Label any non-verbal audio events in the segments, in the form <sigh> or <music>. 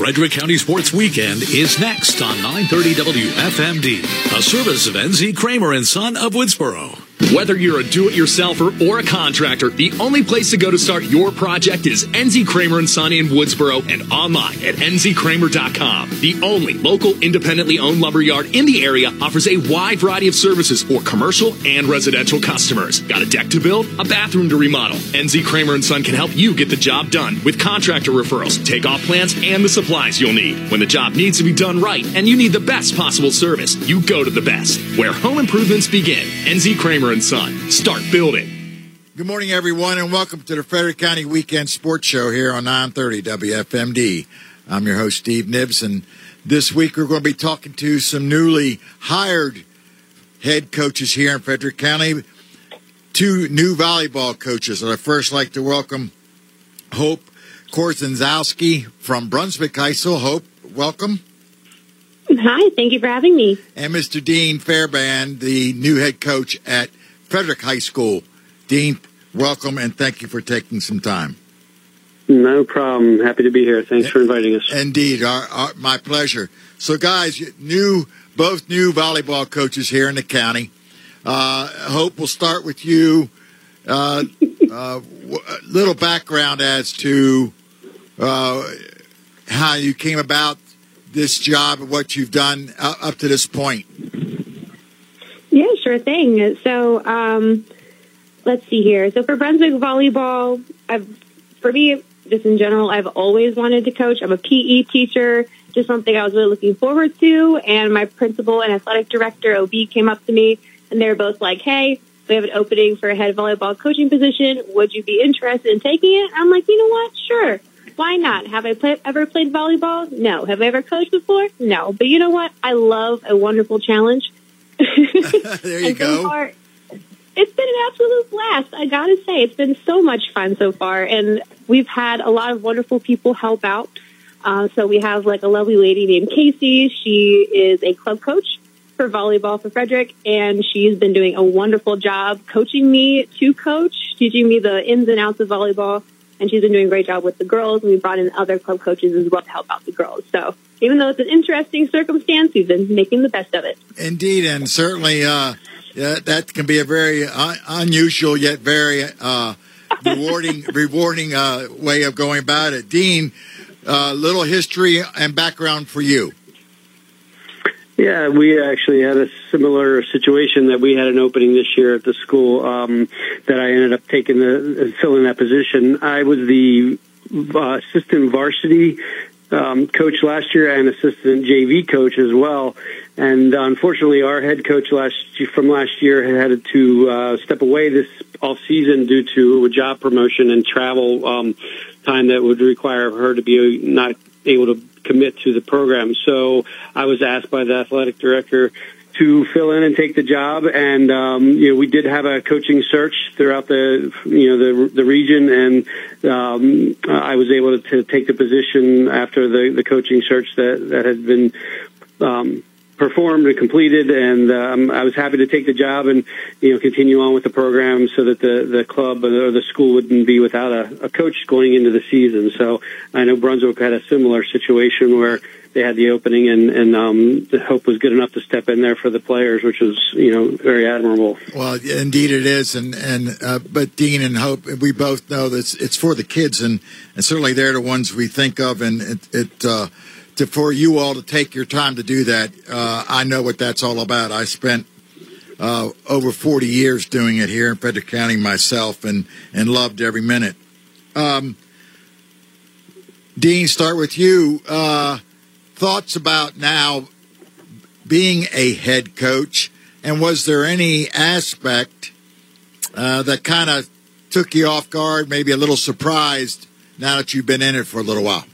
Frederick County Sports Weekend is next on 930 WFMD, a service of NZ Cramer and Son of Woodsboro. Whether you're a do-it-yourselfer or a contractor, the only place to go to start your project is NZ Cramer Son in Woodsboro and online at nzcramer.com. The only local independently owned lumberyard in the area offers a wide variety of services for commercial and residential customers. Got a deck to build? A bathroom to remodel? NZ Cramer Son can help you get the job done with contractor referrals, takeoff plans, and the supplies you'll need. When the job needs to be done right and you need the best possible service, you go to the best. Where home improvements begin. NZ Cramer and Son. Start building. Good morning, everyone, and welcome to the Frederick County Weekend Sports Show here on 930 WFMD. I'm your host, Steve Nibbs, and this week we're going to be talking to some newly hired head coaches here in Frederick County, two new volleyball coaches. And I first like to welcome Hope Korzenzowski from Brunswick High School. Hope, welcome. Hi, thank you for having me. And Mr. Dean Fairbairn, the new head coach at Frederick High School. Dean, welcome and thank you for taking some time. No problem. Happy to be here. Thanks for inviting us. Indeed, our, our, my pleasure. So, guys, new both new volleyball coaches here in the county. Uh, Hope, we'll start with you. Uh, <laughs> uh, little background as to uh, how you came about this job and what you've done up to this point. Yeah, sure thing. So, um, let's see here. So for Brunswick volleyball, I've, for me, just in general, I've always wanted to coach. I'm a PE teacher, just something I was really looking forward to. And my principal and athletic director, OB, came up to me and they were both like, hey, we have an opening for a head volleyball coaching position. Would you be interested in taking it? I'm like, you know what? Sure. Why not? Have I play, ever played volleyball? No. Have I ever coached before? No. But you know what? I love a wonderful challenge. <laughs> there you go. So far, it's been an absolute blast. I gotta say, it's been so much fun so far, and we've had a lot of wonderful people help out. Uh, so we have like a lovely lady named Casey. She is a club coach for volleyball for Frederick, and she's been doing a wonderful job coaching me to coach, teaching me the ins and outs of volleyball. And she's been doing a great job with the girls, and we brought in other club coaches as well to help out the girls. So even though it's an interesting circumstance, we've been making the best of it. Indeed, and certainly uh, yeah, that can be a very un- unusual yet very uh, rewarding <laughs> rewarding uh, way of going about it. Dean, uh, little history and background for you. Yeah, we actually had a similar situation that we had an opening this year at the school um, that I ended up taking the filling that position. I was the uh, assistant varsity um, coach last year and assistant JV coach as well. And unfortunately, our head coach last from last year had to uh, step away this off season due to a job promotion and travel um, time that would require her to be not able to commit to the program. So I was asked by the athletic director to fill in and take the job. And um, you know, we did have a coaching search throughout the you know the the region, and um, I was able to, take the position after the the coaching search that that had been. Um, performed and completed, and um, I was happy to take the job and you know continue on with the program so that the the club or the school wouldn't be without a, a coach going into the season. So I know Brunswick had a similar situation where they had the opening, and and um, the hope was good enough to step in there for the players, which was you know very admirable. Well, indeed it is, and and uh, but Dean and Hope, we both know that it's, it's, for the kids, and and certainly they're the ones we think of, and it. it uh, to, for you all to take your time to do that, uh, I know what that's all about. I spent uh, over 40 years doing it here in Frederick County myself, and and loved every minute. Um, Dean, start with you. Uh, thoughts about now being a head coach, and was there any aspect uh, that kind of took you off guard, maybe a little surprised now that you've been in it for a little while?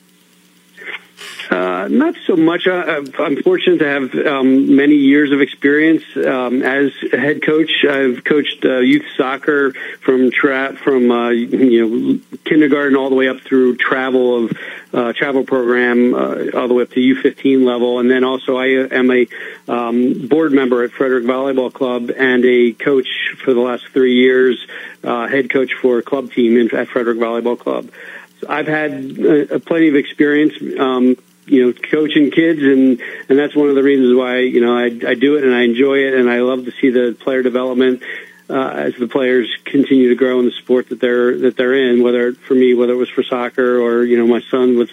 Uh, not so much. Uh, I'm fortunate to have um, many years of experience um, as a head coach. I've coached uh, youth soccer from tra- from uh, you know kindergarten all the way up through travel of uh, travel program uh, all the way up to U15 level, and then also I am a um, board member at Frederick Volleyball Club and a coach for the last three years, head coach for a club team at Frederick Volleyball Club. So I've had plenty of experience. Um, you know, coaching kids, and and that's one of the reasons why you know I I do it and I enjoy it, and I love to see the player development. Uh, as the players continue to grow in the sport that they're that they're in, whether for me, whether it was for soccer or you know my son with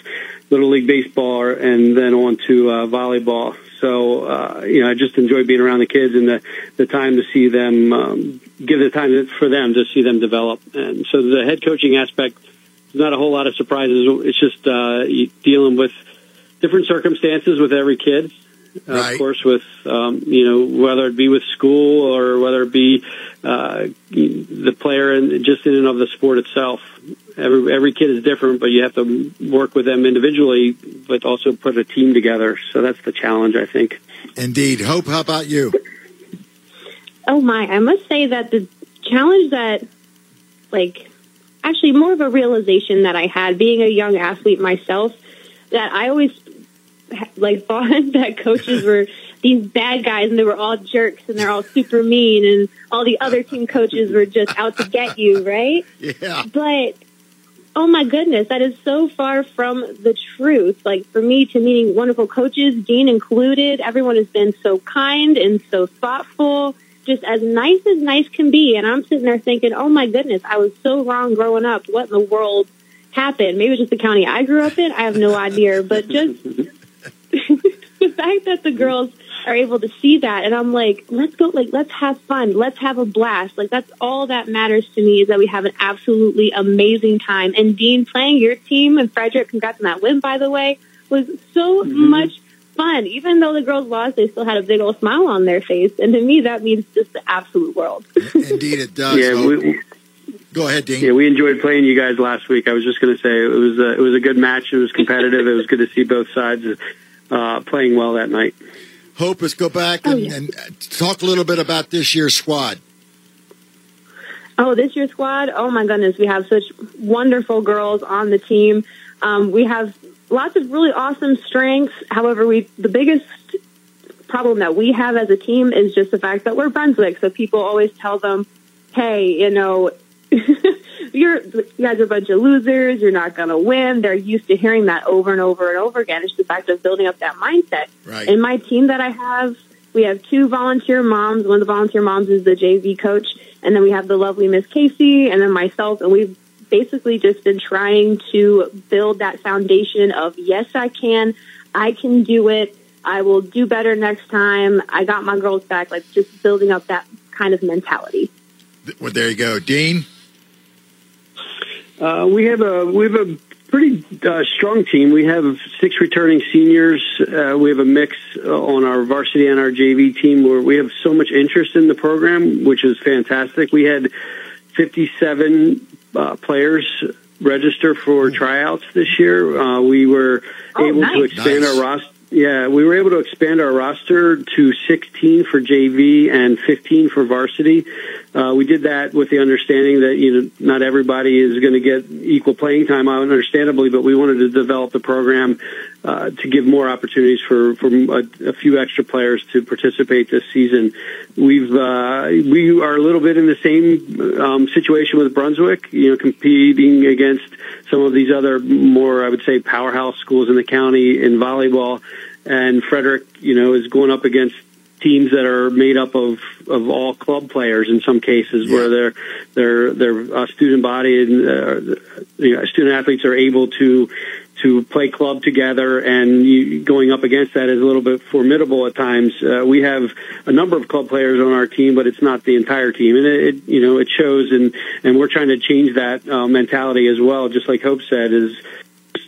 little league baseball, and then on to uh, volleyball. So uh, you know, I just enjoy being around the kids and the the time to see them um, give the time for them to see them develop. And so the head coaching aspect is not a whole lot of surprises. It's just uh, dealing with different circumstances with every kid. Uh, right. Of course, with um, you know whether it be with school or whether it be uh, the player and just in and of the sport itself. Every every kid is different, but you have to work with them individually, but also put a team together. So that's the challenge, I think. Indeed. Hope, how about you? Oh my! I must say that the challenge that, like, actually more of a realization that I had being a young athlete myself, that I always like thought that coaches were these bad guys and they were all jerks and they're all super mean and all the other team coaches were just out to get you, right? Yeah. But oh my goodness, that is so far from the truth. Like for me to meeting wonderful coaches, Dean included, everyone has been so kind and so thoughtful, just as nice as nice can be. And I'm sitting there thinking, oh my goodness, I was so wrong growing up. What in the world happened? Maybe it's just the county I grew up in. I have no idea, but just fact that the girls are able to see that and I'm like, let's go like let's have fun. Let's have a blast. Like that's all that matters to me is that we have an absolutely amazing time. And Dean playing your team and Frederick, congrats on that win by the way, was so mm-hmm. much fun. Even though the girls lost, they still had a big old smile on their face. And to me that means just the absolute world. Indeed it does. Yeah, we, Go ahead, Dean. Yeah, we enjoyed playing you guys last week. I was just going to say it was a, it was a good match. It was competitive. it was good to see both sides uh, playing well that night. Hope, let's go back and, oh, yeah. and talk a little bit about this year's squad. Oh, this year's squad! Oh my goodness, we have such wonderful girls on the team. Um, we have lots of really awesome strengths. However, we the biggest problem that we have as a team is just the fact that we're Brunswick. So people always tell them, "Hey, you know, you're you guys are a bunch of losers. You're not going to win. They're used to hearing that over and over and over again. It's the fact of building up that mindset. Right. In my team that I have, we have two volunteer moms. One of the volunteer moms is the JV coach, and then we have the lovely Miss Casey, and then myself, and we've basically just been trying to build that foundation of yes, I can, I can do it. I will do better next time. I got my girls back. Like just building up that kind of mentality. Well, there you go, Dean. Uh, we have a we have a pretty uh, strong team. We have six returning seniors. Uh, we have a mix on our varsity and our JV team where we have so much interest in the program, which is fantastic. We had 57 uh, players register for tryouts this year. Uh, we were oh, able nice. to expand nice. our roster. Yeah, we were able to expand our roster to 16 for JV and 15 for varsity. Uh, we did that with the understanding that you know not everybody is going to get equal playing time, understandably, but we wanted to develop the program uh, to give more opportunities for for a, a, few extra players to participate this season. We've uh, we are a little bit in the same um, situation with Brunswick, you know, competing against some of these other more, I would say, powerhouse schools in the county in volleyball. And Frederick, you know, is going up against teams that are made up of of all club players in some cases, yeah. where their their their uh, student body and uh, you know, student athletes are able to to play club together, and you, going up against that is a little bit formidable at times. Uh, we have a number of club players on our team, but it's not the entire team, and it, it you know it shows, and and we're trying to change that uh, mentality as well. Just like Hope said, is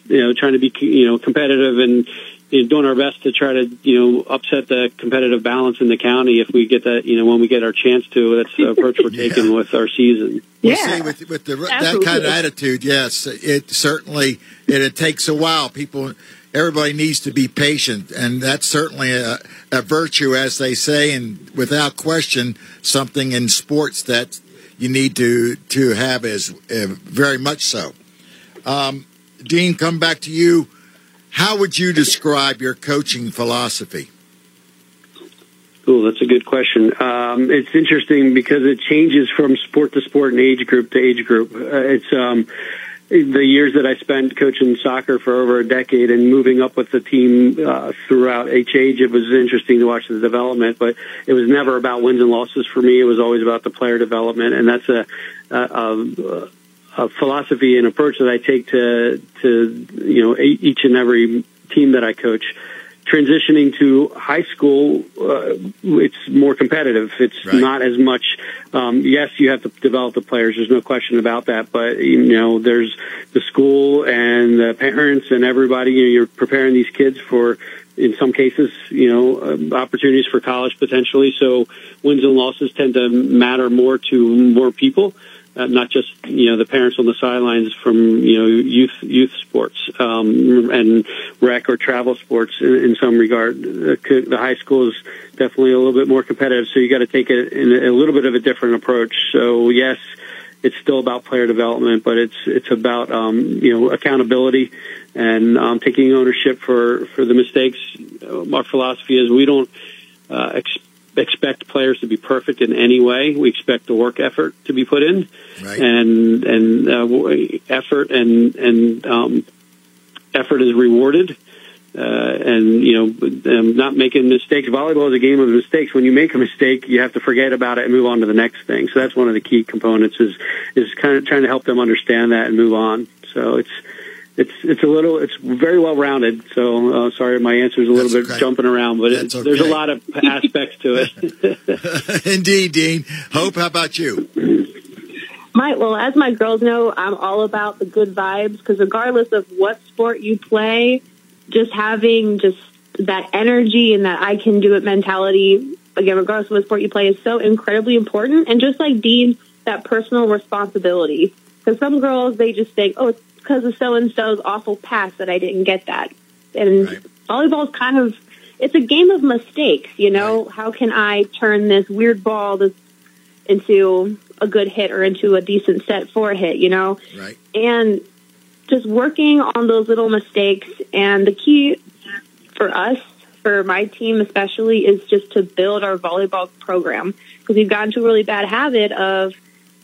you know trying to be you know competitive and you know, doing our best to try to you know upset the competitive balance in the county if we get that you know when we get our chance to. That's the approach we're <laughs> taking yeah. with our season. Yeah, see, with, with the, that kind of attitude, yes, it certainly it, it takes a while. People, everybody needs to be patient, and that's certainly a, a virtue, as they say, and without question, something in sports that you need to to have is uh, very much so. Um, Dean, come back to you how would you describe your coaching philosophy? Oh, that's a good question. Um, it's interesting because it changes from sport to sport and age group to age group. Uh, it's um, the years that I spent coaching soccer for over a decade and moving up with the team uh, throughout each age, it was interesting to watch the development. But it was never about wins and losses for me. It was always about the player development, and that's a, a, a, a philosophy and approach that I take to to you know each and every team that I coach transitioning to high school, uh, it's more competitive. It's right. not as much. Um, yes, you have to develop the players. There's no question about that. But you know, there's the school and the parents and everybody. You know, you're preparing these kids for. In some cases, you know, uh, opportunities for college potentially. So wins and losses tend to matter more to more people uh, not just you know the parents on the sidelines from you know youth youth sports um, and rec or travel sports in, in some regard. The, high school is definitely a little bit more competitive, so you got to take it in a little bit of a different approach. So yes, it's still about player development, but it's it's about um, you know accountability and um, taking ownership for for the mistakes. Our philosophy is we don't uh, expect expect players to be perfect in any way. We expect the work effort to be put in, right. and and uh, effort and and um, effort is rewarded. Uh, and you know, um, not making mistakes. Volleyball is a game of mistakes. When you make a mistake, you have to forget about it and move on to the next thing. So that's one of the key components is is kind of trying to help them understand that and move on. So it's it's it's a little it's very well rounded. So uh, sorry, my answer is a little That's bit okay. jumping around, but it, okay. there's a lot of aspects to it. <laughs> Indeed, Dean. Hope, how about you? My well, as my girls know, I'm all about the good vibes because regardless of what sport you play, just having just that energy and that I can do it mentality again, regardless of what sport you play, is so incredibly important. And just like Dean, that personal responsibility. Because some girls, they just think, oh, it's because of so and so's awful pass that I didn't get that. And right. volleyball is kind of it's a game of mistakes. You know, right. how can I turn this weird ball this into a good hit or into a decent set for a hit? You know, right? And just working on those little mistakes. And the key for us, for my team especially, is just to build our volleyball program because we've gotten to a really bad habit of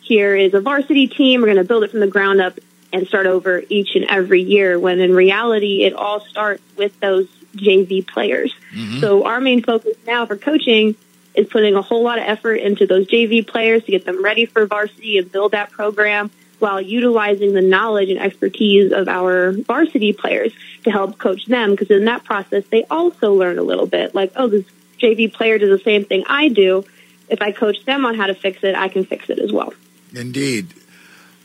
here is a varsity team. We're going to build it from the ground up and start over each and every year when in reality it all starts with those JV players. Mm-hmm. So our main focus now for coaching is putting a whole lot of effort into those JV players to get them ready for varsity and build that program while utilizing the knowledge and expertise of our varsity players to help coach them because in that process they also learn a little bit like oh this JV player does the same thing I do if I coach them on how to fix it I can fix it as well. Indeed.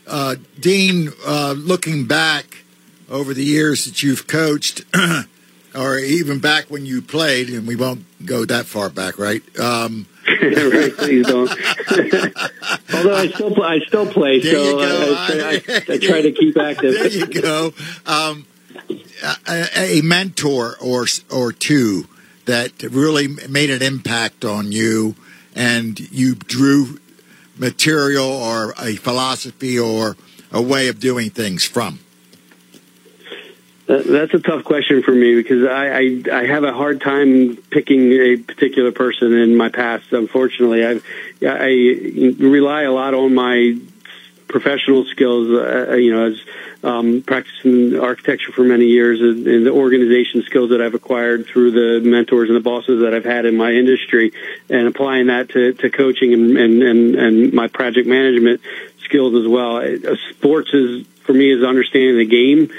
Uh, Dean, uh, looking back over the years that you've coached, <clears throat> or even back when you played, and we won't go that far back, right? Um, <laughs> right, please don't. <laughs> Although I still play, I still play, there so I, I, I, <laughs> try to keep active. There you go. Um, a, a mentor or or two that really made an impact on you, and you drew material or a philosophy or a way of doing things from? That's a tough question for me because I, I, I have a hard time picking a particular person in my past. Unfortunately, I I rely a lot on my professional skills. Uh, you know, as um, practicing architecture for many years and, and, the organization skills that I've acquired through the mentors and the bosses that I've had in my industry and applying that to, to coaching and, and, and, and my project management skills as well. Uh, sports is, for me, is understanding the game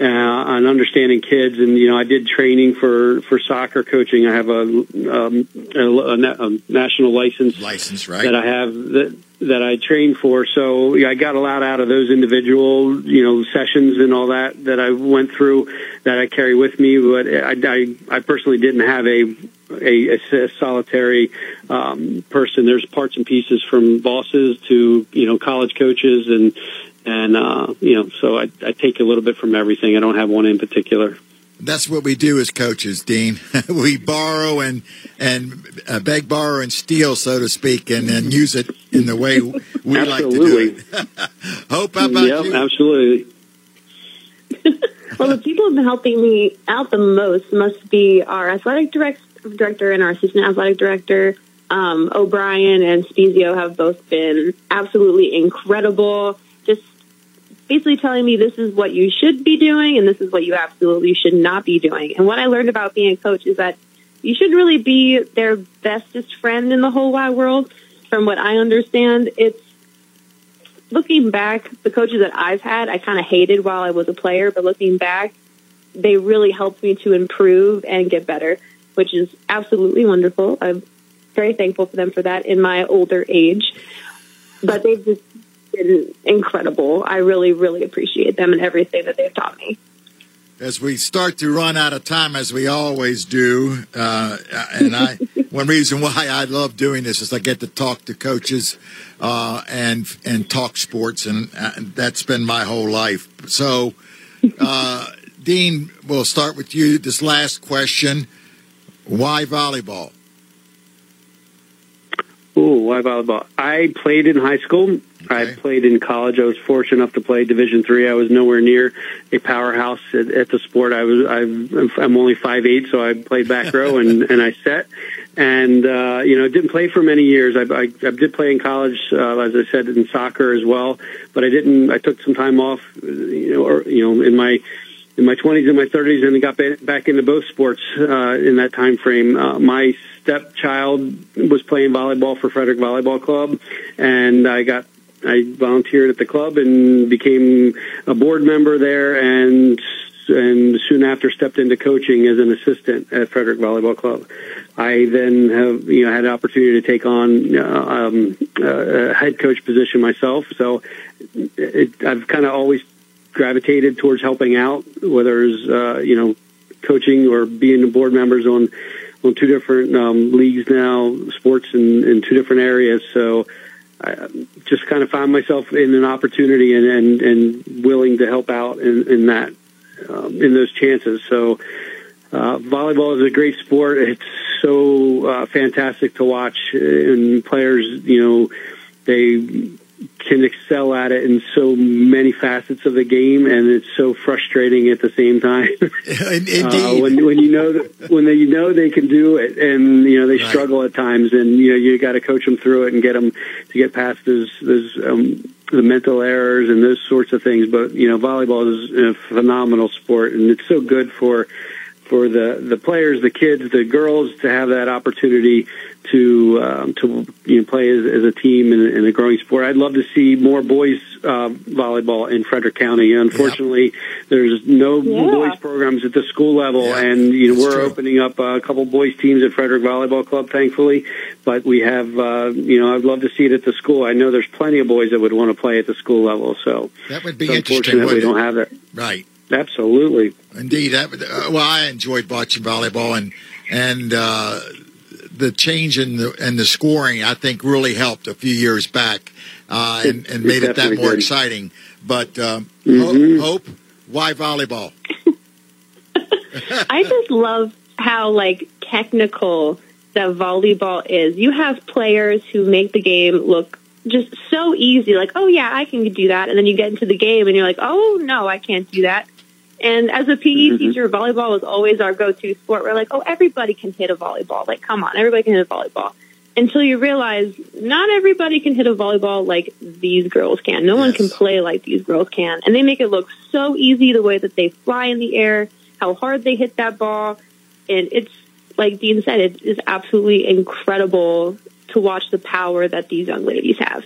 uh, on understanding kids. And you know, I did training for for soccer coaching. I have a, um, a, a national license license right that I have that that I trained for. So yeah, I got a lot out of those individual you know sessions and all that that I went through that I carry with me. But I I, I personally didn't have a a, a, solitary um, person. There's parts and pieces from bosses to you know college coaches and and uh, you know, so I, I take a little bit from everything. I don't have one in particular. That's what we do as coaches, Dean. <laughs> we borrow and and uh, beg, borrow, and steal, so to speak, and then use it in the way we <laughs> like to do it. <laughs> Hope, how about yep, you? Absolutely. well, the people who've been helping me out the most must be our athletic direct, director and our assistant athletic director. Um, O'Brien and Spezio have both been absolutely incredible basically telling me this is what you should be doing and this is what you absolutely should not be doing. And what I learned about being a coach is that you should really be their bestest friend in the whole wide world. From what I understand, it's looking back, the coaches that I've had, I kind of hated while I was a player, but looking back, they really helped me to improve and get better, which is absolutely wonderful. I'm very thankful for them for that in my older age. But they've just been incredible. I really, really appreciate them and everything that they've taught me as we start to run out of time, as we always do, uh, and I, <laughs> one reason why I love doing this is I get to talk to coaches uh, and and talk sports, and, and, that's been my whole life. So, uh, <laughs> Dean, we'll start with you. This last question: Why volleyball? Oh, why volleyball? I played in high school. Okay. I played in college. I was fortunate enough to play Division three. I was nowhere near a powerhouse at, at the sport. I was. I'm, I'm only five eight, so I played back row and <laughs> and I set. And uh, you know, didn't play for many years. I, I, I did play in college, uh, as I said, in soccer as well. But I didn't. I took some time off. You know, or you know, in my in my 20s and my 30s, and got back into both sports uh, in that time frame. Uh, my stepchild was playing volleyball for Frederick Volleyball Club, and I got I volunteered at the club and became a board member there, and and soon after stepped into coaching as an assistant at Frederick Volleyball Club. I then have you know had an opportunity to take on uh, um, a head coach position myself. So it, I've kind of always gravitated towards helping out, whether it's uh, you know coaching or being board members on on two different um, leagues now, sports in, in two different areas. So I just kind of found myself in an opportunity and and, and willing to help out in, in that um, in those chances. So. Uh, volleyball is a great sport. It's so uh, fantastic to watch, and players, you know, they can excel at it in so many facets of the game, and it's so frustrating at the same time. <laughs> Indeed. Uh, when when you know that, when they, you know they can do it, and you know they right. struggle at times, and you know you got to coach them through it and get them to get past those those um, the mental errors and those sorts of things. But you know volleyball is a phenomenal sport, and it's so good for for the the players, the kids, the girls to have that opportunity to um, to you know play as, as a team in, in a growing sport. I'd love to see more boys uh, volleyball in Frederick County. Unfortunately, yep. there's no yeah. boys programs at the school level, yeah, and you know we're true. opening up a couple boys teams at Frederick Volleyball Club, thankfully. But we have uh, you know I'd love to see it at the school. I know there's plenty of boys that would want to play at the school level. So that would be interesting. Unfortunately, we don't have that. Right. Absolutely. Indeed. That, uh, well, I enjoyed watching volleyball and and uh, the change in the and the scoring. I think really helped a few years back uh, and, and made it that more did. exciting. But um, mm-hmm. hope, why volleyball? <laughs> I just love how like technical that volleyball is. You have players who make the game look just so easy, like, oh yeah, I can do that. And then you get into the game and you're like, oh no, I can't do that. And as a PE mm-hmm. teacher, volleyball was always our go-to sport. We're like, oh, everybody can hit a volleyball. Like, come on, everybody can hit a volleyball. Until you realize not everybody can hit a volleyball like these girls can. No yes. one can play like these girls can. And they make it look so easy the way that they fly in the air, how hard they hit that ball. And it's, like Dean said, it is absolutely incredible to watch the power that these young ladies have.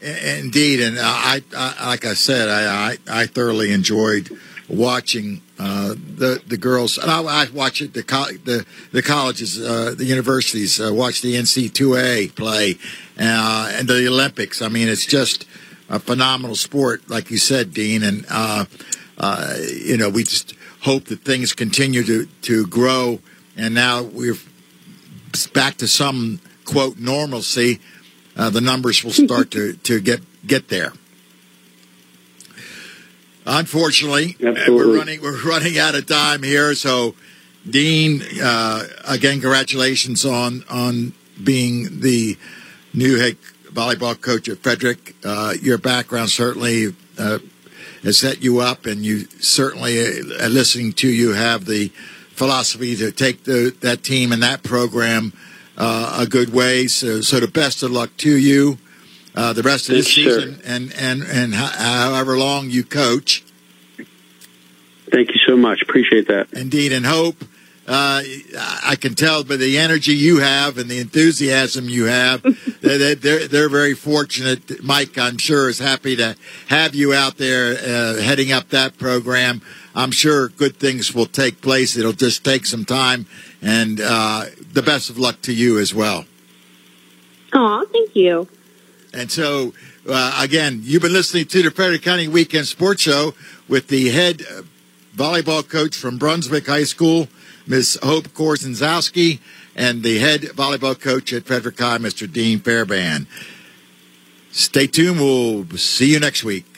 Indeed, and I, I like I said, I, I, I thoroughly enjoyed watching uh, the the girls. And I, I watch it the the the colleges, uh, the universities. Uh, watch the NC2A play uh, and the Olympics. I mean, it's just a phenomenal sport, like you said, Dean. And uh, uh, you know, we just hope that things continue to to grow. And now we're back to some quote normalcy. the numbers will start to to get get there. Unfortunately, Absolutely. we're running we're running out of time here. So, Dean, uh, again, congratulations on on being the new head volleyball coach at Frederick. Uh, your background certainly uh, has set you up, and you certainly, uh, listening to you, have the philosophy to take the, that team and that program uh, a good way. So, so the best of luck to you. Uh, the rest of the Thank sir. season and and and however long you coach. Thank you so much. Appreciate that. Indeed, and hope. Uh, I can tell by the energy you have and the enthusiasm you have <laughs> that they're, they're very fortunate. Mike, I'm sure, is happy to have you out there uh, heading up that program. I'm sure good things will take place. It'll just take some time, and uh, the best of luck to you as well. Aw, thank you. And so, uh, again, you've been listening to the Frederick County Weekend Sports Show with the head uh, volleyball coach from Brunswick High School, Miss Hope Korzenzowski, and the head volleyball coach at Frederick High, Mr. Dean Fairbairn. Stay tuned. We'll see you next week.